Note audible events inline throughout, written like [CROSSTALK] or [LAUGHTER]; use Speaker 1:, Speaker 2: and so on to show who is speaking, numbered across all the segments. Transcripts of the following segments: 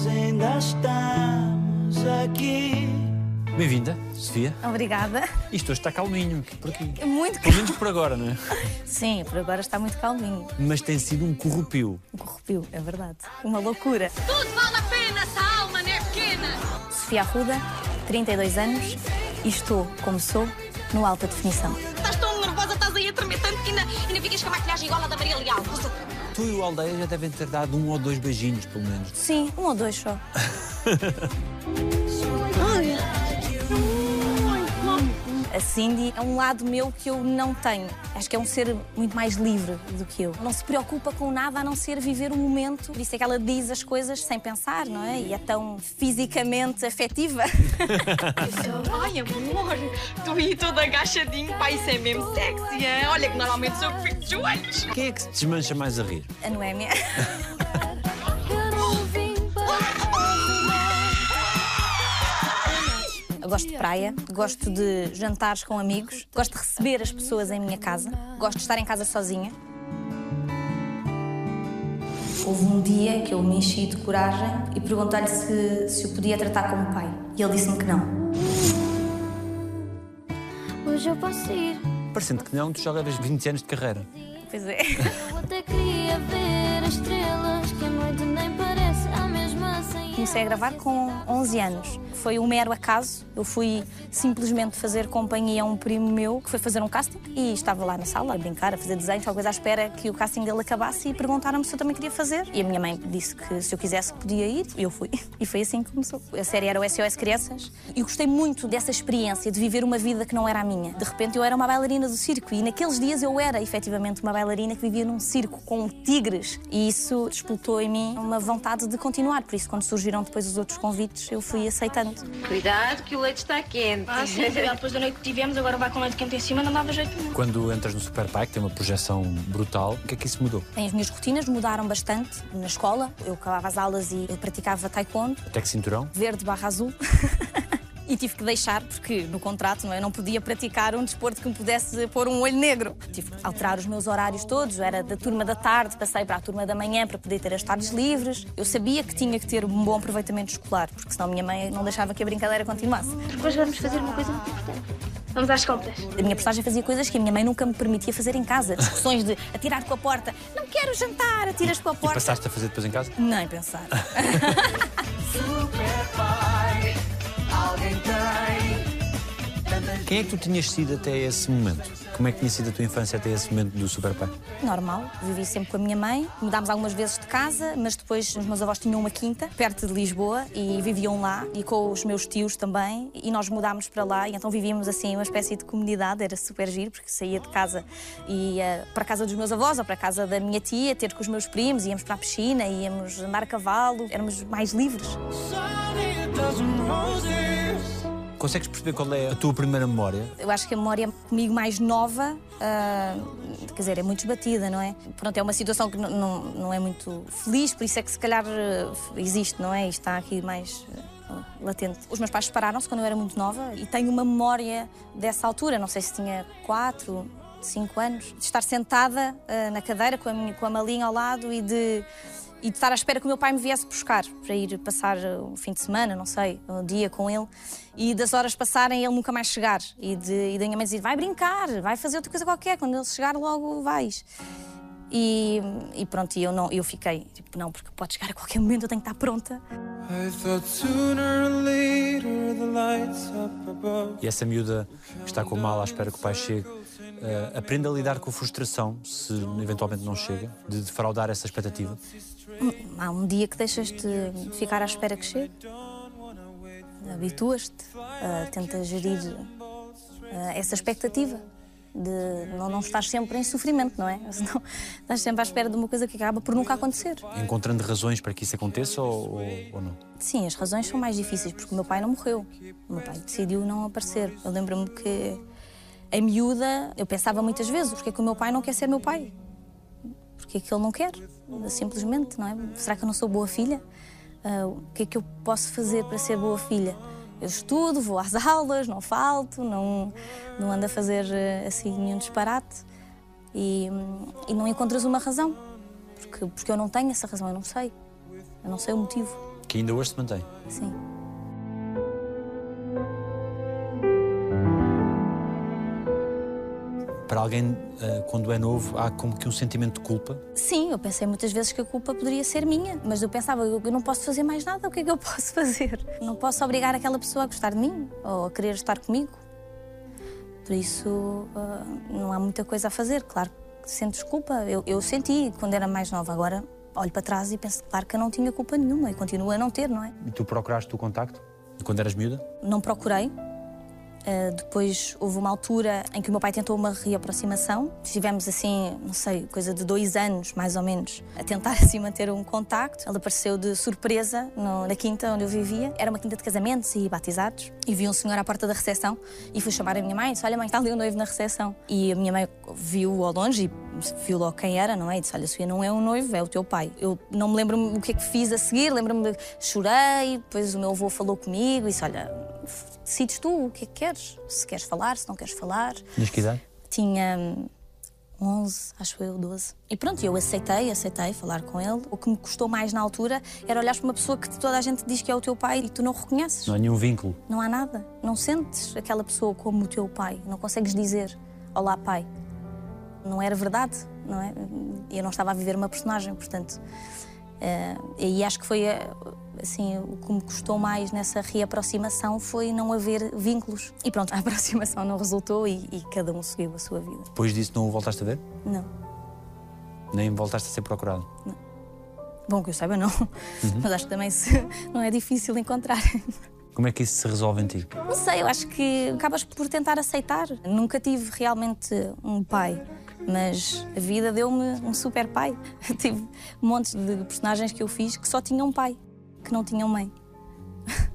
Speaker 1: nós ainda estamos aqui.
Speaker 2: Bem-vinda, Sofia.
Speaker 3: Obrigada.
Speaker 2: Isto hoje está calminho, por aqui.
Speaker 3: Muito
Speaker 2: Pelo menos por agora, não é? [LAUGHS]
Speaker 3: Sim, por agora está muito calminho.
Speaker 2: Mas tem sido um corrupio.
Speaker 3: Um corrupio, é verdade. Uma loucura.
Speaker 4: Tudo vale a pena se a alma não é pequena.
Speaker 3: Sofia Arruda, 32 anos e estou, como sou, no alta definição.
Speaker 4: Estás tão nervosa, estás aí a tremer tanto que ainda, ainda ficas com a maquilhagem igual a da Maria Leal.
Speaker 2: Tu e o Aldeia já devem ter dado um ou dois beijinhos, pelo menos.
Speaker 3: Sim, um ou dois só. [LAUGHS] A Cindy é um lado meu que eu não tenho. Acho que é um ser muito mais livre do que eu. Não se preocupa com nada a não ser viver o momento. Por isso é que ela diz as coisas sem pensar, não é? E é tão fisicamente afetiva. [LAUGHS]
Speaker 4: Ai, amor, tu aí todo agachadinho, pá, isso é mesmo sexy, hein? Olha que normalmente sou que fico de joelhos.
Speaker 2: Quem é que se desmancha mais a rir?
Speaker 3: A Noémia. [LAUGHS] gosto de praia, gosto de jantares com amigos, gosto de receber as pessoas em minha casa, gosto de estar em casa sozinha. Houve um dia que eu me enchi de coragem e perguntei-lhe se, se o podia tratar como pai. E ele disse-me que não.
Speaker 5: Hoje eu posso ir.
Speaker 2: Parecendo que não, tu já levas 20 anos de carreira.
Speaker 3: Pois é.
Speaker 5: Eu até queria ver as estrelas que a noite nem parece a mesma sem
Speaker 3: Comecei a gravar com 11 anos. Foi um mero acaso. Eu fui simplesmente fazer companhia a um primo meu que foi fazer um casting e estava lá na sala a brincar, a fazer desenhos, alguma coisa à espera que o casting dele acabasse e perguntaram-me se eu também queria fazer. E a minha mãe disse que se eu quisesse podia ir e eu fui. [LAUGHS] E foi assim que começou. A série era o SOS Crianças e eu gostei muito dessa experiência de viver uma vida que não era a minha. De repente eu era uma bailarina do circo e naqueles dias eu era efetivamente uma bailarina que vivia num circo com tigres e isso explotou em mim uma vontade de continuar. Por isso, quando surgiram depois os outros convites, eu fui aceitando.
Speaker 6: Cuidado que o leite está quente.
Speaker 7: Ah, sim, depois da noite que tivemos, agora vai com leite quente em cima, não dava jeito nenhum.
Speaker 2: Quando entras no Super Pai, que tem uma projeção brutal, o que é que isso mudou?
Speaker 3: As minhas rotinas mudaram bastante na escola. Eu acabava as aulas e eu praticava taekwondo,
Speaker 2: Até que cinturão?
Speaker 3: verde barra azul. [LAUGHS] E tive que deixar, porque no contrato não, é? eu não podia praticar um desporto que me pudesse pôr um olho negro. Tive que alterar os meus horários todos. Eu era da turma da tarde, passei para a turma da manhã para poder ter as tardes livres. Eu sabia que tinha que ter um bom aproveitamento escolar, porque senão a minha mãe não deixava que a brincadeira continuasse.
Speaker 7: Depois vamos fazer uma coisa muito importante. Vamos às compras.
Speaker 3: A minha personagem fazia coisas que a minha mãe nunca me permitia fazer em casa. Discussões de atirar com a porta. Não quero jantar, atiras com a
Speaker 2: E
Speaker 3: porta.
Speaker 2: passaste a fazer depois em casa?
Speaker 3: Nem pensar. [LAUGHS] Die.
Speaker 2: Quem é que tu tinhas sido até esse momento? Como é que tinha sido a tua infância até esse momento do Super Pai?
Speaker 3: Normal, vivi sempre com a minha mãe. Mudámos algumas vezes de casa, mas depois os meus avós tinham uma quinta perto de Lisboa e viviam lá e com os meus tios também. E nós mudámos para lá e então vivíamos assim uma espécie de comunidade. Era super giro porque saía de casa e ia para a casa dos meus avós ou para a casa da minha tia, ter com os meus primos, íamos para a piscina, íamos andar a cavalo, éramos mais livres.
Speaker 2: Consegues perceber qual é a tua primeira memória?
Speaker 3: Eu acho que a memória comigo mais nova, ah, quer dizer, é muito esbatida, não é? Pronto, é uma situação que não, não é muito feliz, por isso é que se calhar ah, existe, não é? E está aqui mais ah, latente. Os meus pais separaram-se quando eu era muito nova e tenho uma memória dessa altura, não sei se tinha quatro, cinco anos, de estar sentada ah, na cadeira com a, minha, com a malinha ao lado e de e de estar à espera que o meu pai me viesse buscar para ir passar um fim de semana, não sei, um dia com ele, e das horas passarem ele nunca mais chegar. E, de, e da minha mãe dizer: vai brincar, vai fazer outra coisa qualquer, quando ele chegar, logo vais. E, e pronto, e eu, não, eu fiquei, tipo, não, porque pode chegar a qualquer momento, eu tenho que estar pronta.
Speaker 1: I thought sooner or later the lights up above.
Speaker 2: E essa miúda que está com o mal à espera que o pai chegue, aprende a lidar com a frustração se eventualmente não chega, de defraudar essa expectativa.
Speaker 3: Há um dia que deixas de ficar à espera que chegue. Habituas-te, ah, tentas gerir ah, essa expectativa de não, não estar sempre em sofrimento, não é? [LAUGHS] Senão estás sempre à espera de uma coisa que acaba por nunca acontecer.
Speaker 2: Encontrando razões para que isso aconteça ou, ou, ou não?
Speaker 3: Sim, as razões são mais difíceis, porque o meu pai não morreu. O meu pai decidiu não aparecer. Eu lembro-me que, em miúda, eu pensava muitas vezes: porque é que o meu pai não quer ser meu pai? Porque é que ele não quer? Simplesmente, não é? Será que eu não sou boa filha? Ah, o que é que eu posso fazer para ser boa filha? Eu estudo, vou às [LAUGHS] aulas, não falto, não, não ando a fazer eh, assim nenhum disparate e, e não encontras uma razão. Porque, porque eu não tenho essa razão, eu não sei. Eu não sei o motivo.
Speaker 2: Que ainda hoje se mantém.
Speaker 3: Sim.
Speaker 2: Para alguém, eh, quando é novo, há como que um sentimento de culpa.
Speaker 3: Sim, eu pensei muitas vezes que a culpa poderia ser minha, mas eu pensava, eu eu não posso fazer mais nada, o que é que eu [LAUGHS] posso fazer? Não posso obrigar aquela pessoa a gostar de mim ou a querer estar comigo. Por isso, ah, não há muita coisa a fazer. Claro que sentes culpa. Eu, eu senti quando era mais nova, agora olho para trás e penso, claro que eu não tinha culpa nenhuma e continuo a não ter, não é?
Speaker 2: E tu procuraste o contacto? Quando eras miúda?
Speaker 3: Não procurei. Uh, depois houve uma altura em que o meu pai tentou uma reaproximação. Tivemos assim, não sei, coisa de dois anos, mais ou menos, a tentar [LAUGHS] assim manter um contacto. Ele apareceu de surpresa no- na quinta onde eu vivia. Era uma quinta de casamentos e batizados. E vi um senhor à porta da recepção e fui chamar a minha mãe. Disse: Olha, mãe, está ali o noivo na recepção. E a minha mãe viu ao longe e viu logo quem era, não é? E disse: Olha, Sofia, não é um noivo, é o teu pai. Eu não me lembro o que é que fiz a seguir, lembro-me chorei. Depois o meu avô falou comigo e disse: Olha, decides tu o que é que queres. Se queres falar, se não queres falar.
Speaker 2: Tinhas que idade?
Speaker 3: Tinha hum, 11, acho eu, 12. E pronto, eu aceitei, aceitei falar com ele. O que me custou mais na altura era olhar para uma pessoa que toda a gente diz que é o teu pai e tu não reconheces.
Speaker 2: Não há nenhum vínculo.
Speaker 3: Não há nada. Não sentes aquela pessoa como o teu pai. Não consegues dizer Olá, pai. Não era verdade, não é? Eu não estava a viver uma personagem, portanto. eh, e acho que foi eh, assim o que me custou mais nessa reaproximação foi não haver vínculos. E pronto, [LAUGHS] a aproximação não resultou e, e cada um seguiu a sua vida.
Speaker 2: Depois disso não o voltaste a ver?
Speaker 3: Não.
Speaker 2: Nem voltaste a ser procurado?
Speaker 3: Bom, que eu saiba, não. Mas acho que também se, [LAUGHS] não é difícil encontrar.
Speaker 2: Como é que isso se resolve em ti?
Speaker 3: Não sei, eu acho que acabas por tentar aceitar. Nunca tive realmente um pai, mas a vida deu-me um super pai. [LAUGHS] tive montes de personagens que eu fiz que só tinham pai, que não tinham mãe. [LAUGHS]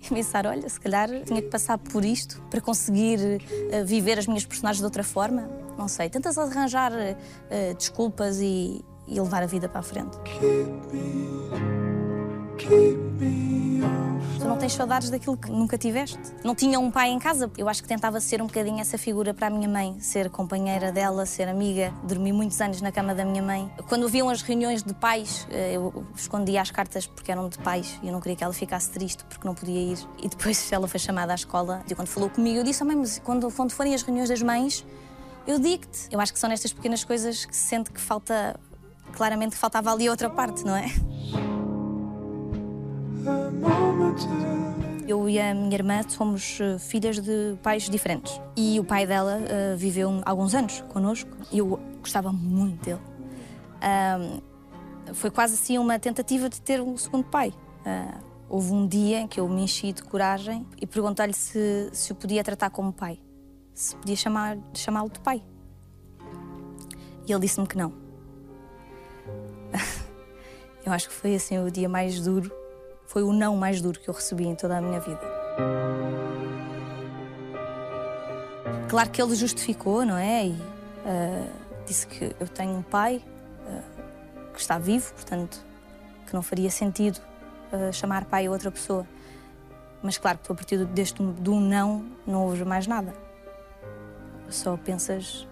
Speaker 3: E pensar, olha, se calhar tinha que passar por isto para conseguir eh, viver as minhas personagens de outra forma. Não sei, tentas arranjar eh, desculpas e, e levar a vida para a frente. Tu não tens saudades daquilo que nunca tiveste? Não tinha um pai em casa? Eu acho que tentava ser um bocadinho essa figura para a minha mãe, ser companheira dela, ser amiga. Dormi muitos anos na cama da minha mãe. Quando haviam as reuniões de pais, eh, eu escondia as cartas porque eram de pais e eu não queria que ela ficasse triste porque não podia ir. E depois [LAUGHS] ela foi chamada à escola e quando falou comigo, eu disse: oh, mãe, mas quando, quando forem as reuniões das mães, eu digo-te. Eu acho que são nestas pequenas coisas que se sente que falta. Claramente que faltava ali outra parte, não é? Eu e a minha irmã somos eh, filhas de pais diferentes. E o pai dela eh, viveu alguns anos connosco eu gostava muito dele. Ahm, foi quase assim uma tentativa de ter um segundo pai. Ah, houve um dia em que eu me enchi de coragem e perguntei-lhe se, se o podia tratar como pai, se podia chamar- chamá-lo de pai. E ele disse-me que não. [LAUGHS] eu acho que foi assim o dia mais duro foi o não mais duro que eu recebi em toda a minha vida. Claro que ele justificou, não é? E ah, disse que eu tenho um pai ah, que está vivo, portanto, que não faria sentido ah, chamar pai a outra pessoa. Mas claro que a partir deste de um não, não ouves mais nada. Só pensas.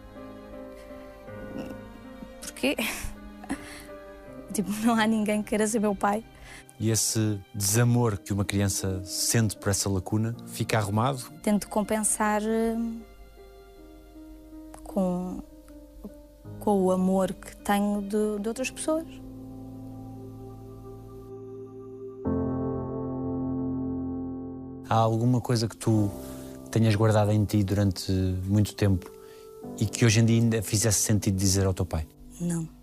Speaker 3: Porquê? [LAUGHS] tipo, não há ninguém que queira ser meu pai.
Speaker 2: E esse desamor que uma criança sente por essa lacuna fica arrumado?
Speaker 3: tento compensar hum, com, com o amor que tenho de, de outras pessoas.
Speaker 2: Há alguma coisa que tu tenhas guardado em ti durante muito tempo e que hoje em dia ainda fizesse sentido dizer ao teu pai?
Speaker 3: Não.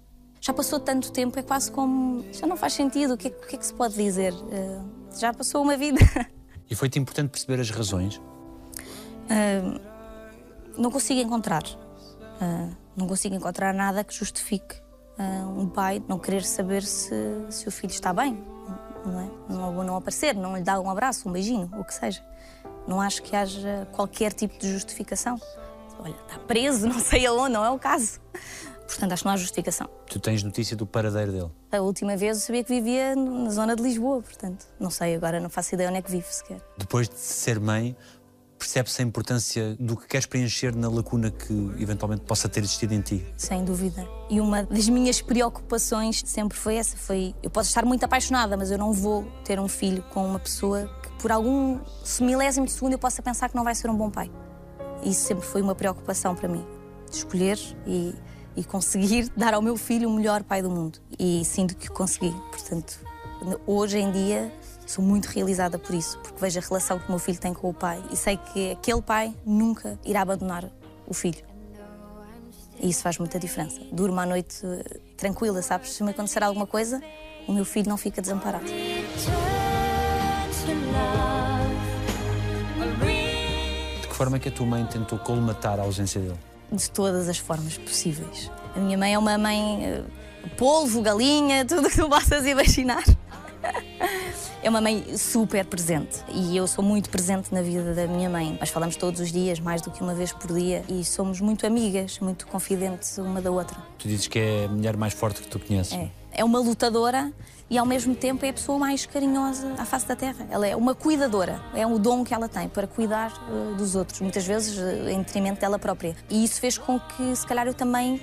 Speaker 3: Já passou tanto tempo, é quase como. Já não faz sentido. O que é, o que, é que se pode dizer? Eh, já passou uma vida. [LAUGHS]
Speaker 2: E foi-te importante perceber as razões?
Speaker 3: Ah, não consigo encontrar. Ah, não consigo encontrar nada que justifique um pai não querer saber se, se o filho está bem. Não, é? não, não aparecer, não lhe dar um abraço, um beijinho, o que seja. Não acho que haja qualquer tipo de justificação. Olha, está preso, [LAUGHS] não sei aonde, não é o caso. Portanto, acho que não há justificação.
Speaker 2: Tu tens notícia do paradeiro dele?
Speaker 3: A última vez eu sabia que vivia na zona de Lisboa, portanto, não sei, agora não faço ideia onde é que vive sequer.
Speaker 2: Depois de ser mãe, percebe-se a importância do que queres preencher na lacuna que eventualmente possa ter existido em ti.
Speaker 3: Sem dúvida. E uma das minhas preocupações sempre foi essa: foi eu posso estar muito apaixonada, mas eu não vou ter um filho com uma pessoa que, por algum milésimo de segundo, eu possa pensar que não vai ser um bom pai. Isso sempre foi uma preocupação para mim. Escolher e, e conseguir [LAUGHS] dar ao meu filho o melhor pai do mundo. E sinto que consegui. Portanto, hoje em dia sou muito realizada por isso, porque vejo a relação que o meu filho tem com o pai e sei que aquele pai nunca irá abandonar o filho. E isso faz muita diferença. Durmo à noite eh, tranquila, sabes? Se me acontecer alguma coisa, o meu filho não fica desamparado.
Speaker 2: De que forma é que a tua mãe tentou colmatar a ausência dele?
Speaker 3: De todas as formas possíveis. A minha mãe é uma mãe eh, polvo, galinha, [LAUGHS] tudo o que tu possas imaginar. É uma mãe super presente e eu sou muito presente na vida da minha mãe. Nós falamos todos os dias, mais do que uma vez por dia, e somos muito amigas, muito confidentes uma da outra.
Speaker 2: Tu dizes que é a mulher mais forte que tu conheces.
Speaker 3: É. É uma lutadora e ao mesmo tempo é a pessoa mais carinhosa à face da terra. Ela é uma cuidadora, é um dom que ela tem para cuidar uh, dos outros, muitas vezes uh, em detrimento dela própria. E isso fez com que, se calhar, eu também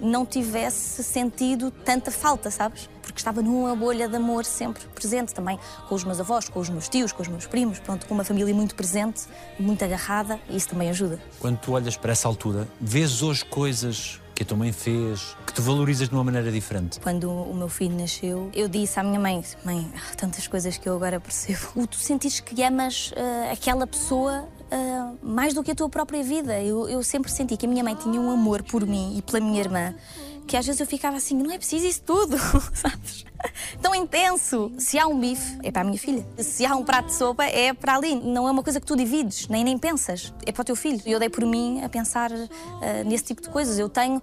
Speaker 3: não tivesse sentido tanta falta, sabes? Porque estava numa bolha de amor sempre presente também, com os meus avós, com os meus tios, com os meus primos, pronto, com uma família muito presente, muito agarrada, e isso também ajuda.
Speaker 2: Quando tu olhas para essa altura, vês hoje coisas que a tua mãe fez, que tu valorizas de uma maneira diferente?
Speaker 3: Quando o meu filho nasceu, eu disse à minha mãe: Mãe, há tantas coisas que eu agora percebo. O tu sentires que amas uh, aquela pessoa Uh, mais do que a tua própria vida. Eu, eu, sempre senti que a minha mãe tinha um amor por mim e pela minha irmã que às vezes eu ficava assim, não é preciso isso tudo, [LAUGHS] sabes? Tão intenso. Se há um bife, é para a minha filha. Se há um prato de sopa, é para ali. Não é uma coisa que tu divides, nem nem pensas. É para o teu filho. E eu dei por mim a pensar uh, nesse tipo de coisas. Eu tenho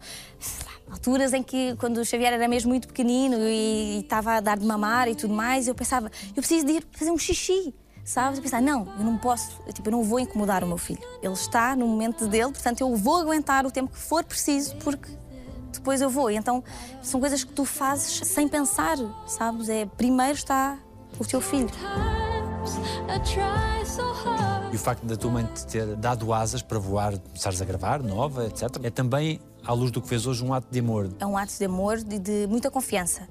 Speaker 3: alturas em que, quando o Xavier era mesmo muito pequenino e, estava a dar de mamar e tudo mais, eu pensava, eu preciso de ir fazer um xixi sabes? E pensar, não, eu não posso, eu, tipo, eu não vou incomodar o meu filho. Ele está no momento dele, portanto eu vou aguentar o tempo que for preciso, porque depois eu vou. E então são coisas que tu fazes sem pensar, sabes? É primeiro está o teu filho.
Speaker 2: E o facto da tua mãe te ter dado asas para voar, começares a gravar, nova, etc., é também, à luz do que fez hoje, um ato de amor.
Speaker 3: É um ato de amor e de, de muita confiança.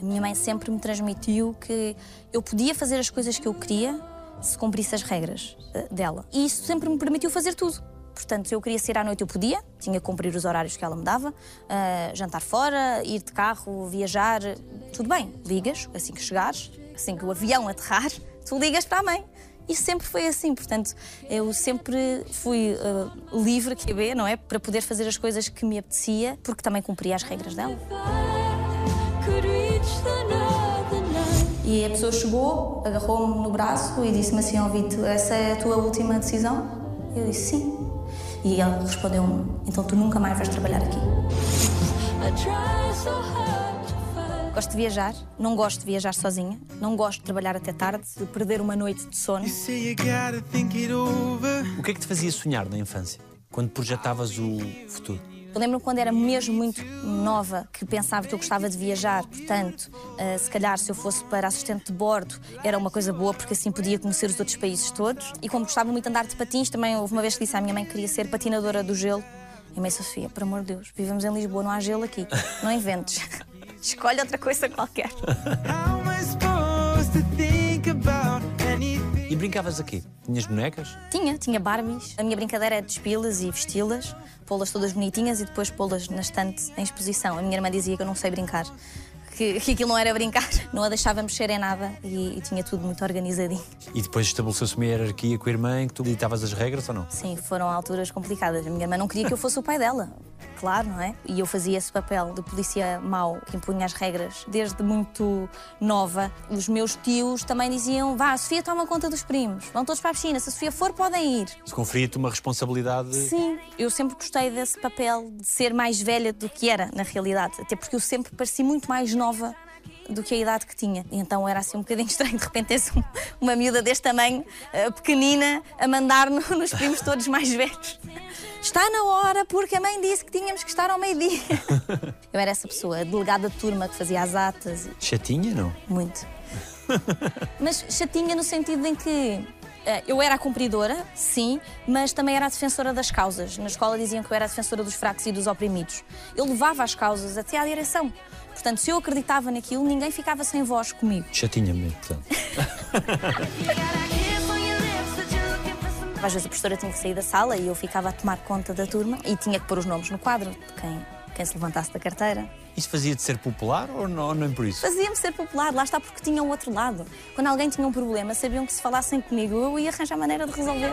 Speaker 3: A minha mãe sempre me transmitiu que eu podia fazer as coisas que eu queria se cumprisse as regras uh, dela. E isso sempre me permitiu fazer tudo. Portanto, se eu queria sair à noite, eu podia, tinha que cumprir os horários que ela me dava, uh, jantar fora, ir de carro, viajar, tudo bem. Ligas assim que chegares, assim que o avião aterrar, [LAUGHS] tu ligas para a mãe. E sempre foi assim, portanto, eu sempre fui uh, livre, QB, não é? Para poder fazer as coisas que me apetecia, porque também cumpria as regras dela. E a pessoa chegou, agarrou-me no braço e disse-me assim: Ó essa é a tua última decisão? Eu disse: Sim. E ele respondeu-me: Então tu nunca mais vais trabalhar aqui. Gosto de viajar, não gosto de viajar sozinha, não gosto de trabalhar até tarde, de perder uma noite de sono.
Speaker 2: O que é que te fazia sonhar na infância, quando projetavas o futuro?
Speaker 3: Eu lembro quando era mesmo muito nova que pensava que eu gostava de viajar, portanto, uh, se calhar se eu fosse para assistente de bordo era uma coisa boa porque assim podia conhecer os outros países todos. E como gostava muito de andar de patins, também houve uma vez que disse à minha mãe que queria ser patinadora do gelo. E mãe Sofia, por amor de Deus, vivemos em Lisboa, não há gelo aqui. Não inventes. [LAUGHS] Escolhe outra coisa qualquer.
Speaker 2: Brincavas aqui? Tinhas bonecas?
Speaker 3: Tinha, tinha Barbies. A minha brincadeira é despí-las e vesti-las, pô-las todas bonitinhas e depois pô-las na estante em exposição. A minha irmã dizia que eu não sei brincar. Que, que aquilo não era brincar, [LAUGHS] não a deixava mexer em nada e, e tinha tudo muito organizadinho.
Speaker 2: E depois estabeleceu-se uma hierarquia com a irmã em que tu ditavas as regras ou não?
Speaker 3: Sim, foram alturas complicadas. A minha irmã não queria que eu fosse o pai dela claro, não é? E eu fazia esse papel de polícia mau, que impunha as regras desde muito nova. Os meus tios também diziam: vá, a Sofia toma conta dos primos, vão todos para a piscina, se a Sofia for, podem ir.
Speaker 2: Se conferia-te uma responsabilidade.
Speaker 3: Sim, eu sempre gostei desse papel de ser mais velha do que era, na realidade, até porque eu sempre pareci muito mais nova do que a idade que tinha. E então era assim um bocadinho [LAUGHS] estranho de repente ter uma miúda deste tamanho, uh, pequenina, a mandar -no, [LAUGHS] nos primos todos mais velhos. Está na hora porque a mãe disse que tínhamos que estar ao meio-dia. [LAUGHS] Eu era essa pessoa, a delegada de turma que fazia as atas.
Speaker 2: Chatinha, não?
Speaker 3: Muito. Mas chatinha no sentido em que Eh, Eu era a cumpridora, sim, mas também era a defensora das causas. Na escola diziam que eu era a defensora dos fracos e dos oprimidos. Eu levava as causas até à direção. Portanto, se eu acreditava naquilo, ninguém ficava sem voz comigo.
Speaker 2: Chatinha mesmo, portanto. [LAUGHS]
Speaker 3: Às vezes a professora tinha que sair da sala e eu ficava a tomar conta da turma e tinha que pôr os nomes no quadro de quem, quem se levantasse da carteira.
Speaker 2: Isso fazia de ser popular ou não, ou nem por isso?
Speaker 3: Fazia-me ser popular, lá está porque tinha o outro lado. Quando alguém tinha um problema, sabiam que se falassem comigo, eu ia arranjar maneira de resolver.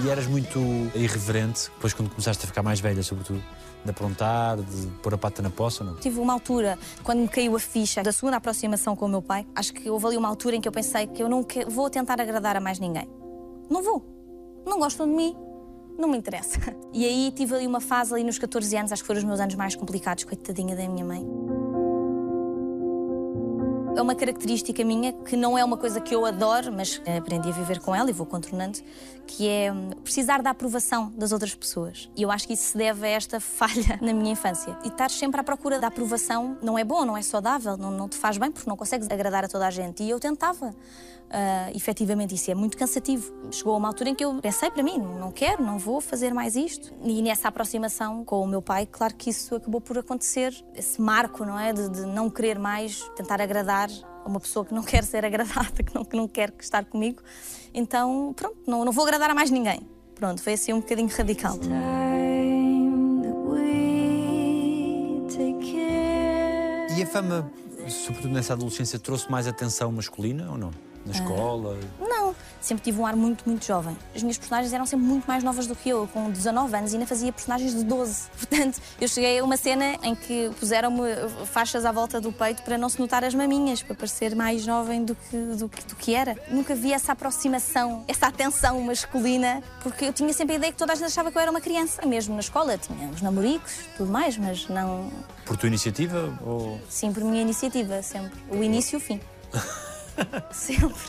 Speaker 2: E eras muito irreverente, depois quando começaste a ficar mais velha, sobretudo, de aprontar, de pôr a pata na poça, não?
Speaker 3: Tive uma altura, quando me caiu a ficha da segunda aproximação com o meu pai, acho que houve ali uma altura em que eu pensei que eu não vou tentar agradar a mais ninguém. Não vou. Não gostam de mim. Não me interessa. [LAUGHS] E aí tive ali uma fase ali nos 14 anos, acho que foram os meus anos mais complicados, coitadinha da minha mãe. É uma característica minha que não é uma coisa que eu adoro, mas aprendi a viver com ela e vou contornando, que é hum, precisar da aprovação das outras pessoas. E eu acho que isso se deve a esta falha [LAUGHS] na minha infância. E estar sempre à procura da aprovação não é bom, não é saudável, não, não te faz bem porque não consegues agradar a toda a gente. E eu tentava. Ah, efetivamente, isso é muito cansativo. Chegou a uma altura em que eu pensei para mim, não quero, não vou fazer mais isto. E nessa aproximação com o meu pai, claro que isso acabou por acontecer. Esse marco, não é? De, de não querer mais, tentar agradar a uma pessoa que não [LAUGHS] quer ser agradada, que não, que não quer estar comigo. Então, pronto, não, não vou agradar a mais ninguém. Pronto, foi assim um bocadinho radical.
Speaker 2: E a fama, sobretudo nessa adolescência, trouxe mais atenção masculina ou não? Na escola?
Speaker 3: Não, sempre tive um ar muito, muito jovem. As minhas personagens eram sempre muito mais novas do que eu. Com 19 anos ainda fazia personagens de 12. [LAUGHS] Portanto, eu cheguei a uma cena em que puseram-me faixas à volta do peito para não se notar as maminhas, para parecer mais jovem do que, do, que- do que era. Nunca vi essa aproximação, essa atenção masculina, porque eu tinha sempre a ideia que toda a gente achava que eu era uma criança. Mesmo na escola tinha os namoricos, tudo mais, mas não.
Speaker 2: Por tua iniciativa ou
Speaker 3: Sim, por minha iniciativa, sempre. O início e o fim. [LAUGHS] [LAUGHS] sempre.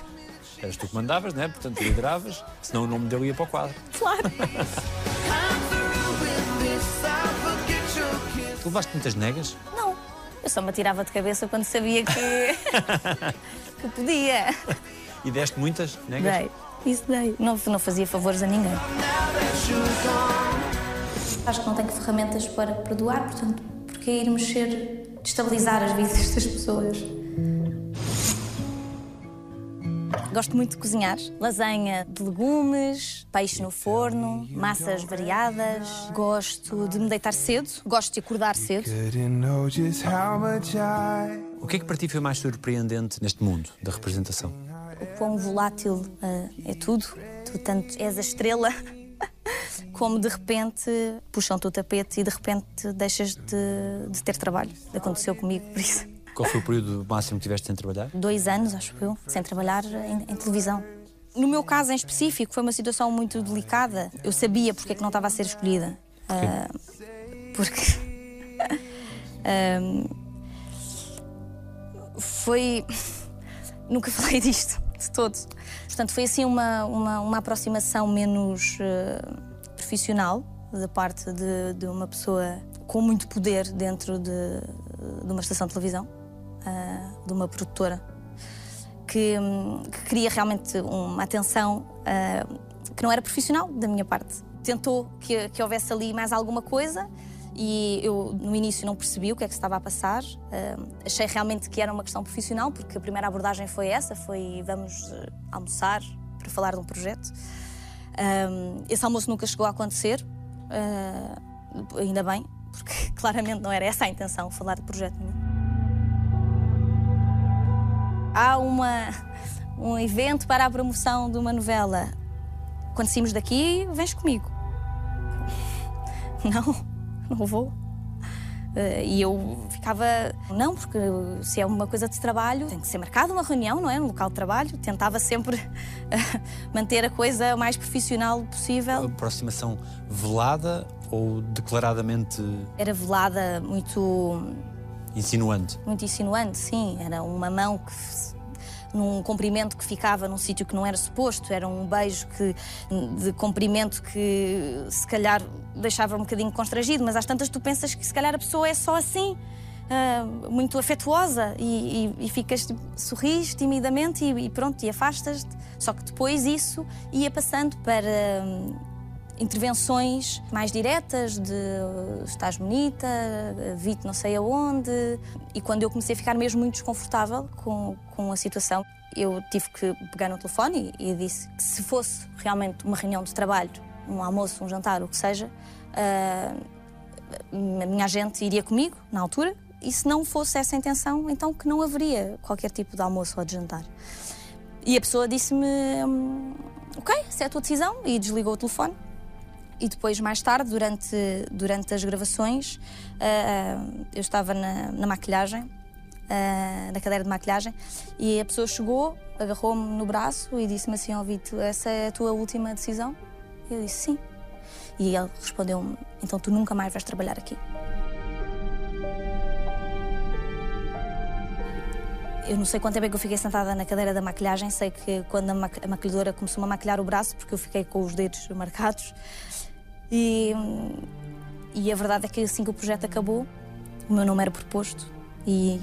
Speaker 2: eras tu que mandavas, não é? Portanto, lideravas, senão o nome dele ia para o quadro.
Speaker 3: Claro. [LAUGHS]
Speaker 2: Tu levaste muitas negas?
Speaker 3: Não, eu só me atirava de cabeça quando sabia que, [LAUGHS] que podia.
Speaker 2: E deste muitas negas?
Speaker 3: Dei, isso dei. Não, não fazia favores a ninguém. Acho que não tenho ferramentas para perdoar, portanto, porque ir mexer, destabilizar as vidas das pessoas. Gosto muito de cozinhar. Lasanha de legumes, peixe no forno, massas variadas. Gosto de me deitar cedo. Gosto de acordar cedo.
Speaker 2: O que é que para ti foi mais surpreendente neste mundo da representação?
Speaker 3: o quão volátil ah, é tudo. Tu tanto és a estrela, [LAUGHS] como de repente puxam-te o tapete e de repente deixas de, de ter trabalho. Aconteceu comigo, por isso.
Speaker 2: Qual foi o período máximo que tiveste sem trabalhar?
Speaker 3: Dois anos, acho eu, sem trabalhar em, em televisão. No meu caso em específico, foi uma situação muito delicada. Eu sabia porque é que não estava a ser escolhida. Ah, porque. [LAUGHS] Ahm, foi. [LAUGHS] Nunca falei disto de todo. Portanto, foi assim uma, uma, uma aproximação menos eh, profissional da parte de, de uma pessoa com muito poder dentro de, de uma estação de televisão, ah, de uma produtora, que, que queria realmente uma atenção ah, que não era profissional da minha parte. Tentou que, que houvesse ali mais alguma coisa e eu no início não percebi o que é que estava a passar. Ah, achei realmente que era uma questão profissional, porque a primeira abordagem foi essa, foi vamos almoçar para falar de um projeto. Esse almoço nunca chegou a acontecer, ainda bem, porque [LAUGHS] claramente não era essa a intenção, falar de projeto nenhum. Há uma, um evento para a promoção de uma novela. Quando saímos daqui, vens comigo. Não, não vou. Eh, E eu ficava, não, porque se é uma coisa de trabalho, tem que ser marcada uma reunião, não é? No local de trabalho. Tentava sempre eh, manter a coisa o mais profissional possível.
Speaker 2: Aproximação velada ou declaradamente
Speaker 3: Era velada, muito
Speaker 2: insinuante?
Speaker 3: muito insinuante, sim. Era uma mão que num comprimento que ficava num sítio que não era suposto, era um beijo que, de comprimento que se calhar deixava um bocadinho constrangido, mas às tantas tu pensas que se calhar a pessoa é só assim. ah, muito afetuosa e, e, e ficas, tipo, sorris timidamente e, e pronto, e afastas-te. Só que depois isso ia passando para intervenções mais diretas de estás bonita, vi-te não sei aonde. E quando eu comecei a ficar mesmo muito desconfortável com, com a situação, eu tive que pegar no telefone e, e disse que se fosse realmente uma reunião de trabalho, um almoço, um jantar, o que seja, ah, a minha agente iria comigo na altura e se não fosse essa a intenção, então que não haveria qualquer tipo de almoço ou de jantar. E a pessoa disse-me: Ok, se é a tua decisão, e desligou o telefone. E depois, mais tarde, durante, durante as gravações, ah, eu estava na, na maquilhagem, ah, na cadeira de maquilhagem, e a pessoa chegou, agarrou-me no braço e disse-me assim: Ó Vito, essa é a tua última decisão? E eu disse: Sim. E ele respondeu-me: Então tu nunca mais vais trabalhar aqui. Eu não sei quanto tempo é que eu fiquei sentada na cadeira da maquilhagem. Sei que quando a, ma a maquilhadora começou-me a maquilhar o braço, porque eu fiquei com os dedos marcados. E, e a verdade é que assim que o projeto acabou, o meu nome era proposto e,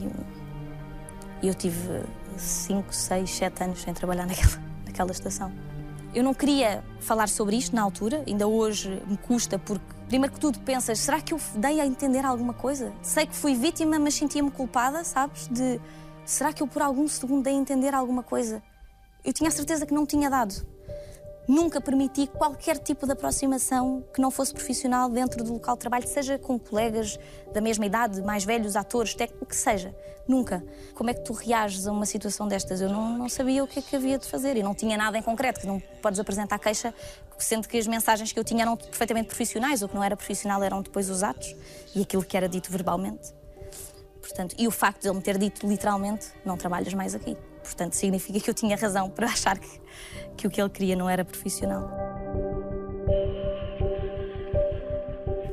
Speaker 3: eu tive 5, 6, 7 anos sem trabalhar [LAUGHS] naquela, naquela estação. Eu não queria falar sobre isto na altura, ainda hoje me custa, porque, primeiro que tudo, pensas: será que eu dei a entender alguma coisa? Sei que fui vítima, mas sentia-me culpada, sabes? De será que eu por algum segundo dei a entender alguma coisa? Eu tinha a certeza que não tinha dado. Nunca permiti qualquer tipo de aproximação que não fosse profissional dentro do local de trabalho, seja com colegas da mesma idade, mais velhos, atores, o que seja. Nunca. Como é que tu reages a uma situação destas? Eu não, não sabia o que é que havia de fazer e não tinha nada em concreto, que não podes apresentar queixa, sendo que as mensagens que eu tinha eram perfeitamente profissionais, o que não era profissional eram depois os atos e aquilo que era dito verbalmente. Portanto, e o facto de ele me ter dito literalmente, não trabalhas mais aqui. Portanto, significa que eu tinha razão para achar que, que o que ele queria não era profissional.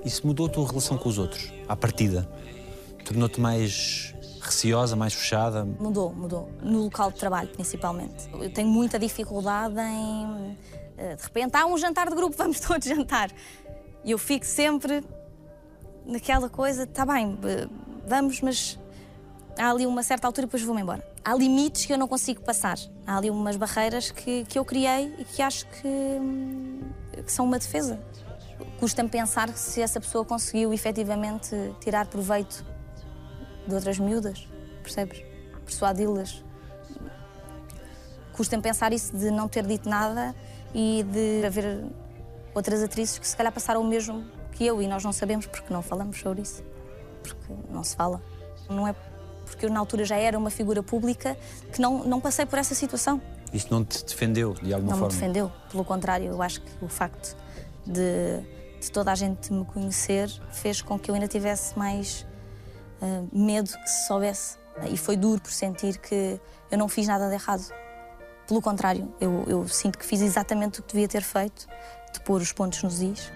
Speaker 2: Isso mudou a tua relação com os outros, à partida? Tornou-te mais receosa, mais fechada?
Speaker 3: Mudou, mudou. No local de trabalho, principalmente. Eu tenho muita dificuldade em. eh, De repente, há um jantar de grupo, [LAUGHS] vamos todos jantar. E eu fico sempre naquela coisa, está bem, eh, vamos, mas há ali uma certa altura e depois vou-me embora. Há limites que eu não consigo passar. Há ali umas barreiras que, que eu criei e que acho que, que são uma defesa. Custa-me pensar se essa pessoa conseguiu efetivamente tirar proveito de outras miúdas, percebes? Persuadi-las. Custa-me pensar isso de não ter dito nada e de haver outras atrizes que se calhar passaram o mesmo que eu e nós não sabemos porque não falamos sobre isso. Porque não se fala. Não é porque eu na altura já era uma figura pública que não, não passei por essa situação.
Speaker 2: Isso não te defendeu, de alguma
Speaker 3: Não me
Speaker 2: forma?
Speaker 3: defendeu. Pelo contrário, eu acho que o facto de, de toda a gente me conhecer fez com que eu ainda tivesse mais ah, medo que se soubesse. E foi duro por sentir que eu não fiz nada de errado. Pelo contrário, eu, eu sinto que fiz exatamente o que devia ter feito, de pôr os pontos nos is.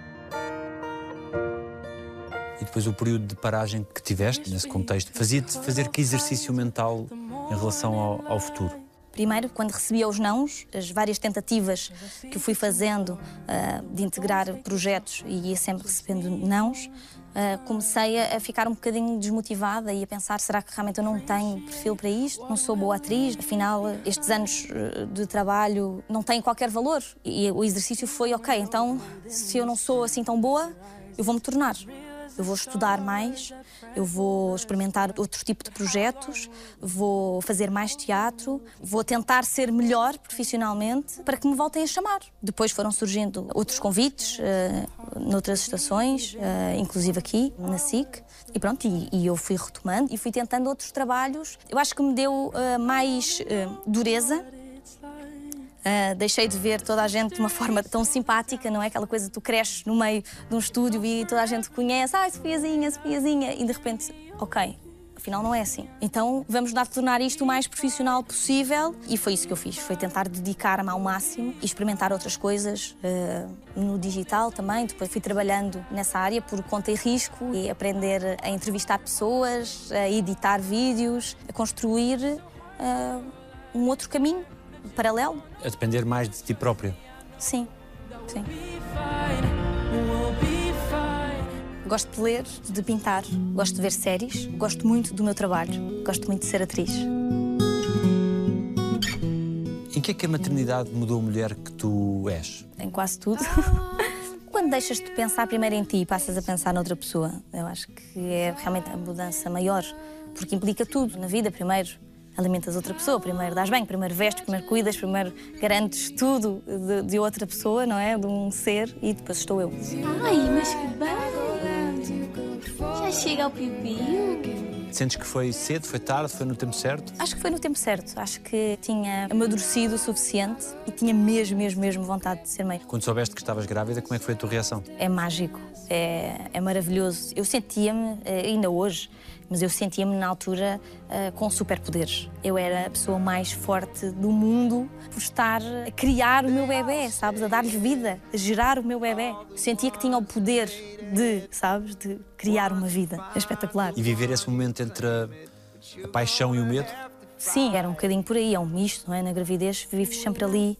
Speaker 2: Depois o período de paragem que tiveste nesse contexto fazia-te fazer que exercício mental em relação ao, ao futuro?
Speaker 3: Primeiro, quando recebia os nãos, as várias tentativas que eu fui fazendo ah, de integrar projetos e ia sempre recebendo nãos, ah, comecei a, ficar um bocadinho desmotivada e a pensar: será que realmente eu não tenho perfil para isto? Não sou boa atriz? Afinal, estes anos eh, de trabalho não têm qualquer valor. E o exercício foi: ok, então se eu não sou assim tão boa, eu vou me tornar. Eu vou estudar mais, eu vou experimentar outro tipo de projetos, vou fazer mais teatro, vou tentar ser melhor profissionalmente para que me voltem a chamar. Depois foram surgindo outros convites eh, noutras estações, eh, inclusive aqui na SIC. E pronto, e, e eu fui retomando e fui tentando outros trabalhos. Eu acho que me deu eh, mais dureza Uh, deixei de ver toda a gente de uma forma tão simpática, não é? Aquela coisa que tu cresces no meio de um estúdio e toda a gente te conhece, ai, Sofiazinha, Sofiazinha, e de repente, ok, afinal não é assim. Então vamos dar tornar isto o mais profissional possível e foi isso que eu fiz, foi tentar dedicar-me ao máximo e experimentar outras coisas uh, no digital também. Depois fui trabalhando nessa área por conta e risco e aprender a entrevistar pessoas, a editar vídeos, a construir uh, um outro caminho paralelo.
Speaker 2: A depender mais de ti própria.
Speaker 3: Sim, sim. Gosto de ler, de pintar, gosto de ver séries, gosto muito do meu trabalho, gosto muito de ser atriz.
Speaker 2: Em que é que a maternidade mudou a mulher que tu és?
Speaker 3: Em quase tudo. [LAUGHS] Quando deixas de pensar primeiro em ti e passas a pensar noutra pessoa, eu acho que é realmente a mudança maior, porque implica tudo na vida. Primeiro alimentas outra pessoa, primeiro dás bem, primeiro vestes, primeiro cuidas, primeiro garantes tudo de, de outra pessoa, não é? De um ser, e depois estou eu.
Speaker 5: Ai, mas que bem! Já chega ao pipi?
Speaker 2: Sentes que foi cedo, foi tarde, foi no tempo certo?
Speaker 3: Acho que foi no tempo certo. Acho que tinha amadurecido o suficiente e tinha mesmo, mesmo, mesmo vontade de ser mãe.
Speaker 2: Quando soubeste que estavas grávida, como é que foi a tua reação?
Speaker 3: É mágico, é, é maravilhoso. Eu sentia-me, eh, ainda hoje, mas eu sentia-me na altura eh, com superpoderes. Eu era a pessoa mais forte do mundo por estar a criar o meu bebê, sabes? A dar-lhe vida, a gerar o meu bebê. Sentia que tinha o poder de, sabes? De criar uma vida. É espetacular.
Speaker 2: E viver esse momento entre a, a paixão e o medo?
Speaker 3: Sim, era um bocadinho por aí, é um misto, não é? Na gravidez vives sempre ali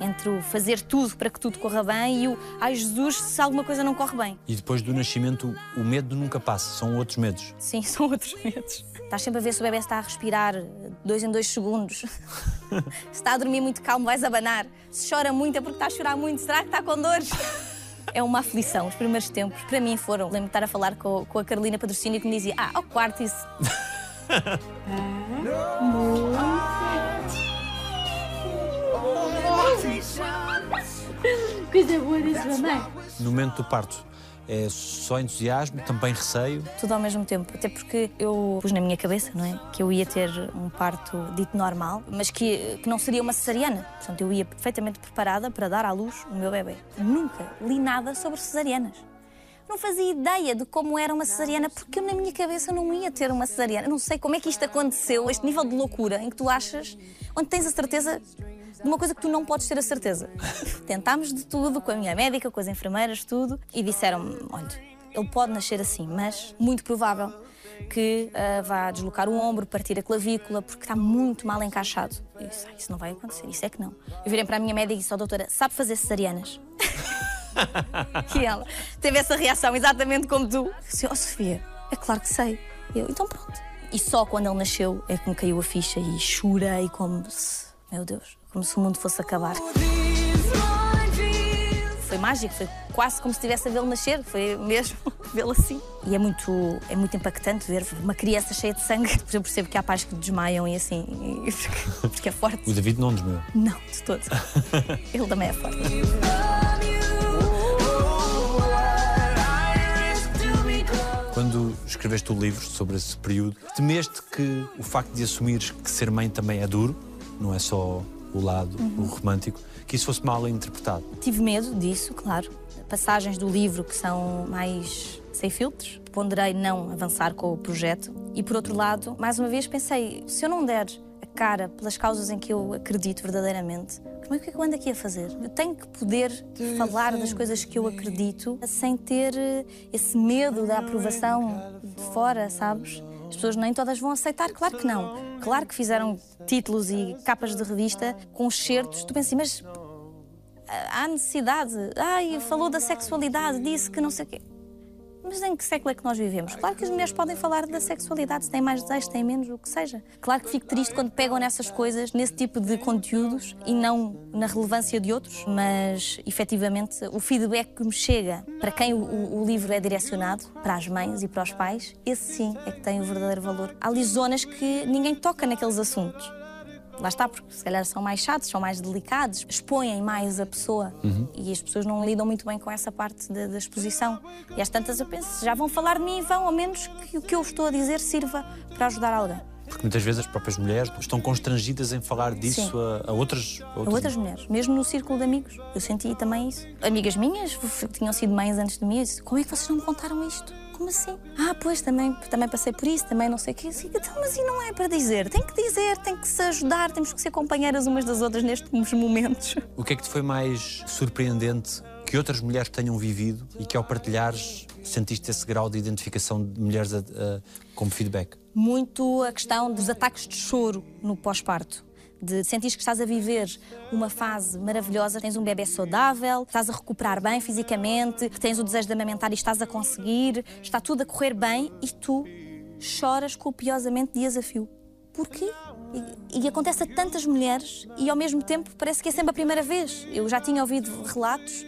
Speaker 3: entre o fazer tudo para que tudo corra bem e o ai Jesus, se alguma coisa não corre bem.
Speaker 2: E depois do nascimento, o medo nunca passa, são outros medos.
Speaker 3: Sim, [LAUGHS] são outros medos. Estás sempre a ver se o bebê está a respirar dois em dois segundos. [LAUGHS] se está a dormir muito calmo, vais abanar. Se chora muito é porque está a chorar muito. Será que está com dores? É uma aflição. Os primeiros tempos, para mim, foram. Lembro-me de estar a falar com, com a Carolina Patrocínio que me dizia: Ah, ao quarto isso. [LAUGHS]
Speaker 5: Coisa boa desse mamãe.
Speaker 2: No momento do parto, é só entusiasmo, também receio.
Speaker 3: Tudo ao mesmo tempo. Até porque eu pus na minha cabeça, não é? Que eu ia ter um parto dito normal, mas que, que não seria uma cesariana. Portanto, eu ia perfeitamente preparada para dar à luz o meu bebê. Nunca li nada sobre cesarianas. Não fazia ideia de como era uma cesariana, porque eu na minha cabeça não ia ter uma cesariana. Eu não sei como é que isto aconteceu, este nível de loucura em que tu achas, onde tens a certeza de uma coisa que tu não podes ter a certeza. [LAUGHS] Tentámos de tudo, com a minha médica, com as enfermeiras, tudo, e disseram-me: olha, ele pode nascer assim, mas muito provável que ah, vá deslocar o ombro, partir a clavícula, porque está muito mal encaixado. Eu disse: ah, isso não vai acontecer, isso é que não. Eu virei para a minha médica e disse: oh, doutora, sabe fazer cesarianas? [LAUGHS] E ela teve essa reação exatamente como tu. Disse, oh Sofia, é claro que sei. Eu, então pronto. E só quando ele nasceu é que me caiu a ficha e chorei como se, meu Deus, como se o mundo fosse acabar. Foi mágico, foi quase como se estivesse a vê-lo nascer, foi mesmo [LAUGHS] vê-lo assim. E é muito, é muito impactante ver uma criança cheia de sangue. [LAUGHS] Eu percebo que há pais que desmaiam e assim, e porque, porque é forte.
Speaker 2: O David não desmaiou.
Speaker 3: Não, de todo. Ele também é forte.
Speaker 2: Escreveste o livro sobre esse período, temeste que o facto de assumires que ser mãe também é duro, não é só o lado o romântico, que isso fosse mal interpretado?
Speaker 3: Tive medo disso, claro. Passagens do livro que são mais sem filtros. Ponderei não avançar com o projeto. E por outro lado, mais uma vez pensei, se eu não der cara pelas causas em que eu acredito verdadeiramente, como é que eu ando aqui a fazer? Eu tenho que poder falar das coisas que eu acredito sem ter eh, esse medo da aprovação de fora, sabes? As pessoas nem todas vão aceitar, claro que não. Claro que fizeram títulos e capas de revista com excertos. Tu pensas, mas ah, há necessidade. Ai, falou da sexualidade, disse que não sei o quê. Mas em que século é que nós vivemos? Claro que as mulheres podem falar da sexualidade, se têm mais desejos, se têm menos, o que seja. Claro que fico triste quando pegam nessas coisas, nesse tipo de conteúdos e não na relevância de outros, mas efetivamente o feedback que me chega para quem o- o livro é direcionado, para as mães e para os pais, esse sim é que tem o verdadeiro valor. Há ali zonas que ninguém toca naqueles assuntos. Lá está, porque se calhar são mais chatos, são mais delicados, expõem mais a pessoa e as pessoas não lidam muito bem com essa parte da, da exposição. E às tantas eu penso, já vão falar de mim e vão, ao menos que o que eu estou a dizer sirva para ajudar alguém.
Speaker 2: Porque muitas vezes as próprias mulheres estão constrangidas em falar disso
Speaker 3: Sim.
Speaker 2: a, a outras,
Speaker 3: A outras mulheres, mesmo no círculo de amigos, eu senti também isso. Amigas minhas tinham sido mães antes de mim, eu disse, como é que vocês não me contaram isto? Como assim? Ah, pois, também, também passei por isso, também não sei o quê. Assim, então, mas e não é para dizer? Tem que dizer, tem que se ajudar, temos que ser companheiras umas das outras nestes momentos.
Speaker 2: O que é que te foi mais surpreendente que outras mulheres tenham vivido e que ao partilhares sentiste esse grau de identificação de mulheres a- a- como feedback?
Speaker 3: Muito a questão dos ataques de choro no pós-parto. De sentir que estás a viver uma fase maravilhosa, tens um bebê saudável, estás a recuperar bem fisicamente, tens o desejo de amamentar e estás a conseguir, está tudo a correr bem e tu choras copiosamente dias a fio. Porquê? E, e acontece a tantas mulheres e ao mesmo tempo parece que é sempre a primeira vez. Eu já tinha ouvido relatos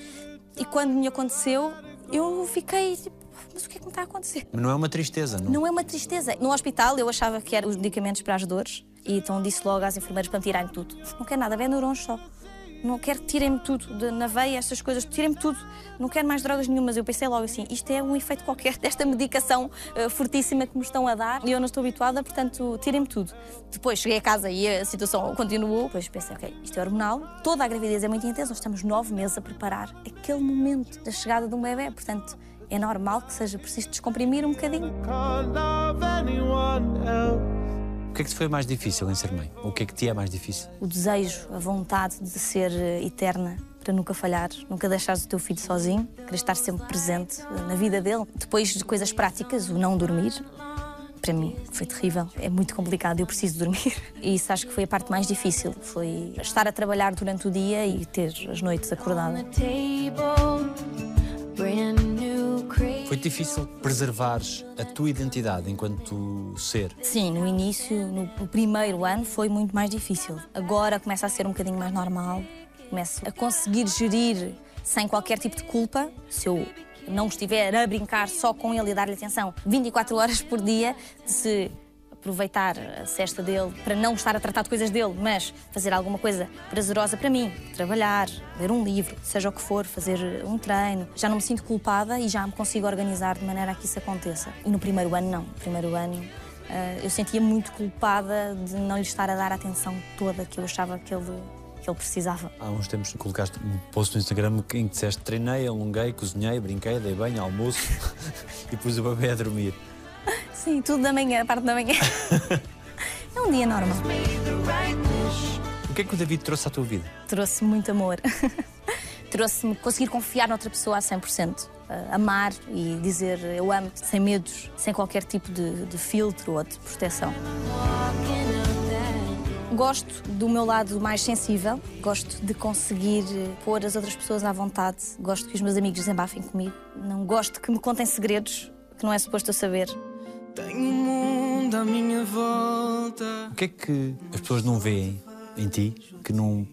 Speaker 3: e quando me aconteceu eu fiquei tipo, mas o que é que me está a acontecer?
Speaker 2: Não é uma tristeza, não?
Speaker 3: Não é uma tristeza. No hospital eu achava que eram os medicamentos para as dores e então disse logo às enfermeiras para me tirarem tudo. Não quero nada, é neurons só. Não quero que tirem-me tudo, de, na veia, estas coisas, tirem-me tudo. Não quero mais drogas nenhumas. Eu pensei logo assim, isto é um efeito qualquer [LAUGHS] desta medicação uh, fortíssima que me estão a dar e eu não estou habituada, portanto, tirem-me tudo. Depois cheguei a casa e a situação continuou. Depois pensei, ok, isto é hormonal. Toda a gravidez é muito intensa, nós estamos nove meses a preparar aquele momento da chegada de um bebê. Portanto, é normal que seja preciso descomprimir um bocadinho.
Speaker 2: Que é que te foi mais difícil em ser mãe? Ou o que é que te é mais difícil?
Speaker 3: O desejo, a vontade de ser eh, eterna, para nunca falhar, nunca deixares o teu filho sozinho, querer estar sempre presente eh, na vida dele. Depois de coisas práticas, o não dormir, para mim foi terrível. É muito complicado, eu preciso [LAUGHS] dormir. E isso acho que foi a parte mais difícil. Foi estar a trabalhar durante o dia e ter as noites acordada.
Speaker 2: Foi difícil preservares a tua identidade enquanto ser?
Speaker 3: Sim, no início, no primeiro ano, foi muito mais difícil. Agora começa a ser um bocadinho mais normal. Começo a conseguir gerir sem qualquer tipo de culpa. Se eu não estiver a brincar só com ele e dar-lhe atenção 24 horas por dia, se aproveitar a cesta dele para não estar a tratar de coisas dele, mas fazer alguma coisa prazerosa para mim, trabalhar, ler um livro, seja o que for, fazer um treino. Já não me sinto culpada e já me consigo organizar de maneira a que isso aconteça. E no primeiro ano, não. No primeiro ano, uh, eu sentia muito culpada de não lhe estar a dar a atenção toda que eu achava que ele que ele precisava.
Speaker 2: Há uns tempos colocaste um post no Instagram em que disseste treinei, alonguei, cozinhei, brinquei, dei banho, almoço [LAUGHS] e pus o bebê a dormir.
Speaker 3: Sim, tudo da manhã, a parte da manhã. [LAUGHS] é um dia normal.
Speaker 2: O que é que o David trouxe à tua vida?
Speaker 3: Trouxe muito amor. [LAUGHS] Trouxe-me conseguir confiar noutra pessoa a 100%. Uh, amar e dizer eu amo-te sem medos, sem qualquer tipo de, de filtro ou de proteção. Gosto do meu lado mais sensível, gosto de conseguir pôr as outras pessoas à vontade, gosto que os meus amigos desabafem comigo, não gosto que me contem segredos que não é suposto eu saber.
Speaker 1: Tenho um mundo à minha volta.
Speaker 2: O que é que as pessoas não veem em ti que não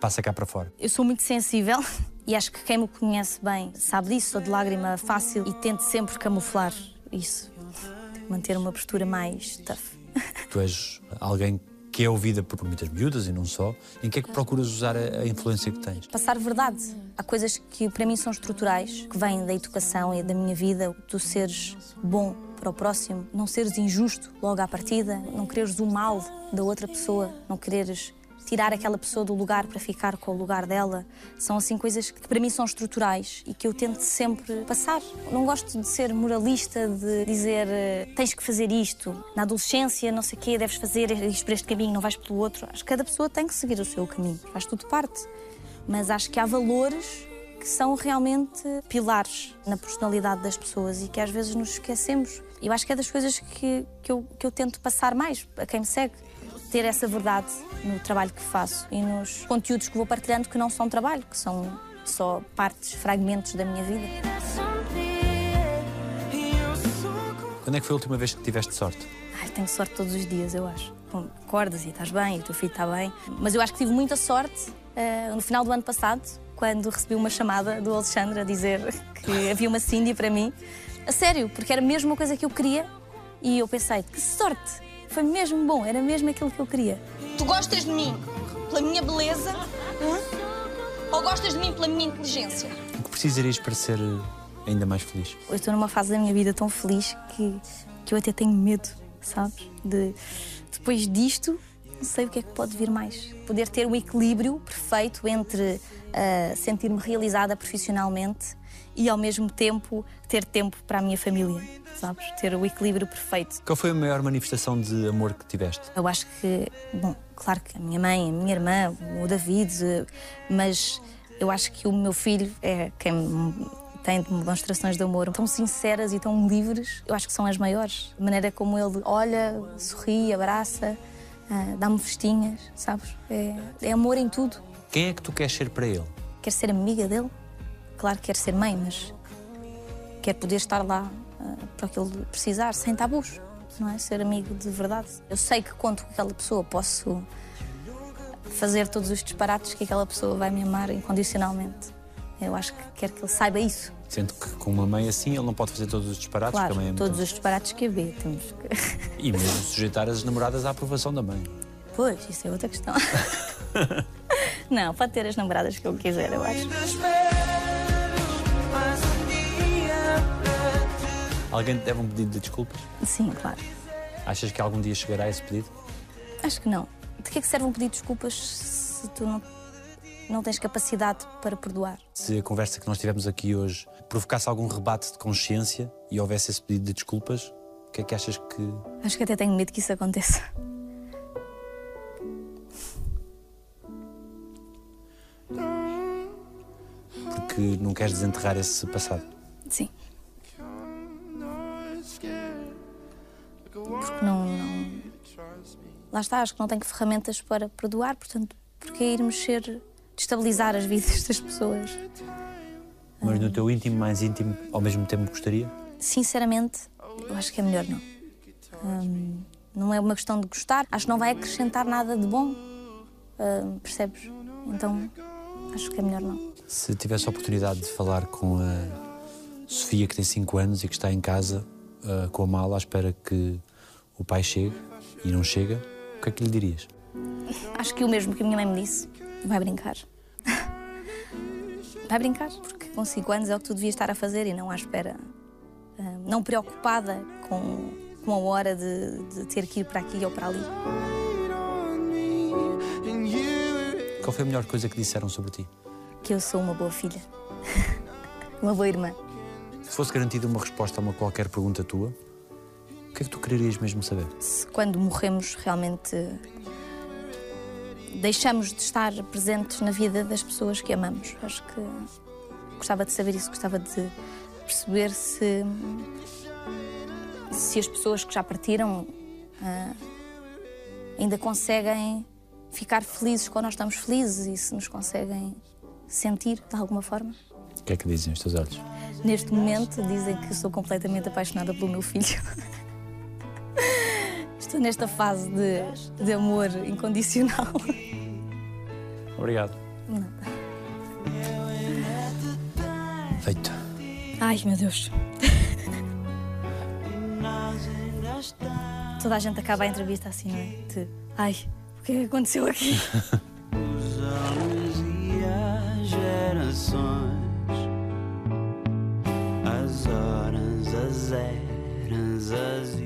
Speaker 2: passa cá para fora?
Speaker 3: Eu sou muito sensível [LAUGHS] e acho que quem me conhece bem sabe disso. Sou de lágrima fácil e tento sempre camuflar isso. Manter uma postura mais tough. [LAUGHS]
Speaker 2: Tu és alguém que é ouvida por muitas miúdas e não só. Em que é que procuras usar a, a influência que tens?
Speaker 3: Passar verdade. Há coisas que para mim são estruturais, que vêm da educação e da minha vida. Tu seres bom para o próximo, não seres injusto logo à partida, não quereres o mal da outra pessoa, não quereres tirar aquela pessoa do lugar para ficar com o lugar dela. São assim coisas que para mim são estruturais e que eu tento sempre passar. Não gosto de ser moralista, de dizer eh, tens que fazer isto. Na adolescência, não sei o quê, deves fazer isto por este caminho, não vais pelo outro. Acho que cada pessoa tem que seguir o seu caminho. Faz tudo parte. Mas acho que há valores que são realmente pilares na personalidade das pessoas e que às vezes nos esquecemos. Eu acho que é das coisas que, que, eu, que eu tento passar mais a quem me segue ter essa verdade no trabalho que faço e nos conteúdos que vou partilhando que não são trabalho, que são só partes, fragmentos da minha vida.
Speaker 2: Quando é que foi a última vez que tiveste sorte?
Speaker 3: Ai, tenho sorte todos os dias, eu acho. Bom, acordas e estás bem, e o teu filho está bem. Mas eu acho que tive muita sorte uh, no final do ano passado, quando recebi uma chamada do Alexandre a dizer [LAUGHS] que havia uma Cindy para mim. A sério, porque era mesmo uma coisa que eu queria e eu pensei, que sorte! Foi mesmo bom, era mesmo aquilo que eu queria.
Speaker 8: Tu gostas de mim pela minha beleza hum? ou gostas de mim pela minha inteligência?
Speaker 2: O que precisarias para ser ainda mais feliz?
Speaker 3: Eu estou numa fase da minha vida tão feliz que, que eu até tenho medo, sabes? De depois disto, não sei o que é que pode vir mais. Poder ter o equilíbrio perfeito entre uh, sentir-me realizada profissionalmente e ao mesmo tempo ter tempo para a minha família, sabes? Ter o equilíbrio perfeito.
Speaker 2: Qual foi a maior manifestação de amor que tiveste?
Speaker 3: Eu acho que, bom, claro que a minha mãe, a minha irmã, o David, mas eu acho que o meu filho é quem tem demonstrações de amor tão sinceras e tão livres, eu acho que são as maiores. A maneira como ele olha, sorri, abraça. ah, dá-me festinhas, sabes? É, é amor em tudo.
Speaker 2: Quem é que tu queres ser para ele?
Speaker 3: Quero ser amiga dele. Claro que quero ser mãe, mas quero poder estar lá ah, para o que ele precisar, sem tabus, não é? Ser amigo de verdade. Eu sei que conto com aquela pessoa, posso fazer todos os disparates que aquela pessoa vai me amar incondicionalmente. Eu acho que quero que ele saiba isso.
Speaker 2: Sendo que com uma mãe assim ele não pode fazer todos os disparates,
Speaker 3: Claro,
Speaker 2: porque a mãe é
Speaker 3: todos
Speaker 2: muito...
Speaker 3: os disparates que haver. Temos que...
Speaker 2: E [LAUGHS] mesmo sujeitar as namoradas à aprovação da mãe.
Speaker 3: Pois, isso é outra questão. [LAUGHS] não, pode ter as namoradas que eu quiser, eu acho.
Speaker 2: Alguém te deve um pedido de desculpas?
Speaker 3: Sim, claro.
Speaker 2: Achas que algum dia chegará esse pedido?
Speaker 3: Acho que não. De que é que serve um pedido de desculpas se tu não, não tens capacidade para perdoar?
Speaker 2: Se a conversa que nós tivemos aqui hoje provocasse algum rebate de consciência e houvesse esse pedido de desculpas, o que é que achas que.
Speaker 3: Acho que até tenho medo que isso aconteça.
Speaker 2: porque não queres desenterrar esse passado?
Speaker 3: Sim. Lá está, acho que não tenho ferramentas para perdoar, portanto, porque ir mexer, destabilizar as vidas das pessoas?
Speaker 2: Mas no teu íntimo, mais íntimo, ao mesmo tempo gostaria?
Speaker 3: Sinceramente, eu acho que é melhor não. Hum, não é uma questão de gostar, acho que não vai acrescentar nada de bom. Hum, percebes? Então, acho que é melhor não.
Speaker 2: Se tivesse a oportunidade de falar com a Sofia, que tem 5 anos e que está em casa ah, com a mala à espera que o pai chegue e não chega, que é que lhe dirias?
Speaker 3: Acho que o mesmo que a minha mãe me disse. Vai brincar. Vai brincar, porque com 5 anos é o que tu devias estar a fazer e não à espera. ah, não preocupada com, com a hora de, de ter que ir para aqui ou para ali.
Speaker 2: Qual foi a melhor coisa que disseram sobre ti?
Speaker 3: Que eu sou uma boa filha. [LAUGHS] uma boa irmã.
Speaker 2: Se fosse garantida uma resposta a uma qualquer pergunta tua, o que é que tu quererias mesmo saber?
Speaker 3: Se quando morremos realmente deixamos de estar presentes na vida das pessoas que amamos. Acho que gostava de saber isso, gostava de perceber se, se as pessoas que já partiram ah, ainda conseguem ficar felizes quando nós estamos felizes e se nos conseguem sentir de alguma forma.
Speaker 2: O que é que dizem os teus olhos?
Speaker 3: Neste momento dizem que sou completamente apaixonada pelo meu filho. [LAUGHS] Estou nesta fase de, de amor incondicional.
Speaker 2: Obrigado. Feito.
Speaker 3: Ai, meu Deus. Toda a gente acaba a entrevista assim, não é? De, ai, o que é que aconteceu aqui?
Speaker 1: Os anos e as gerações, as horas, as eras, as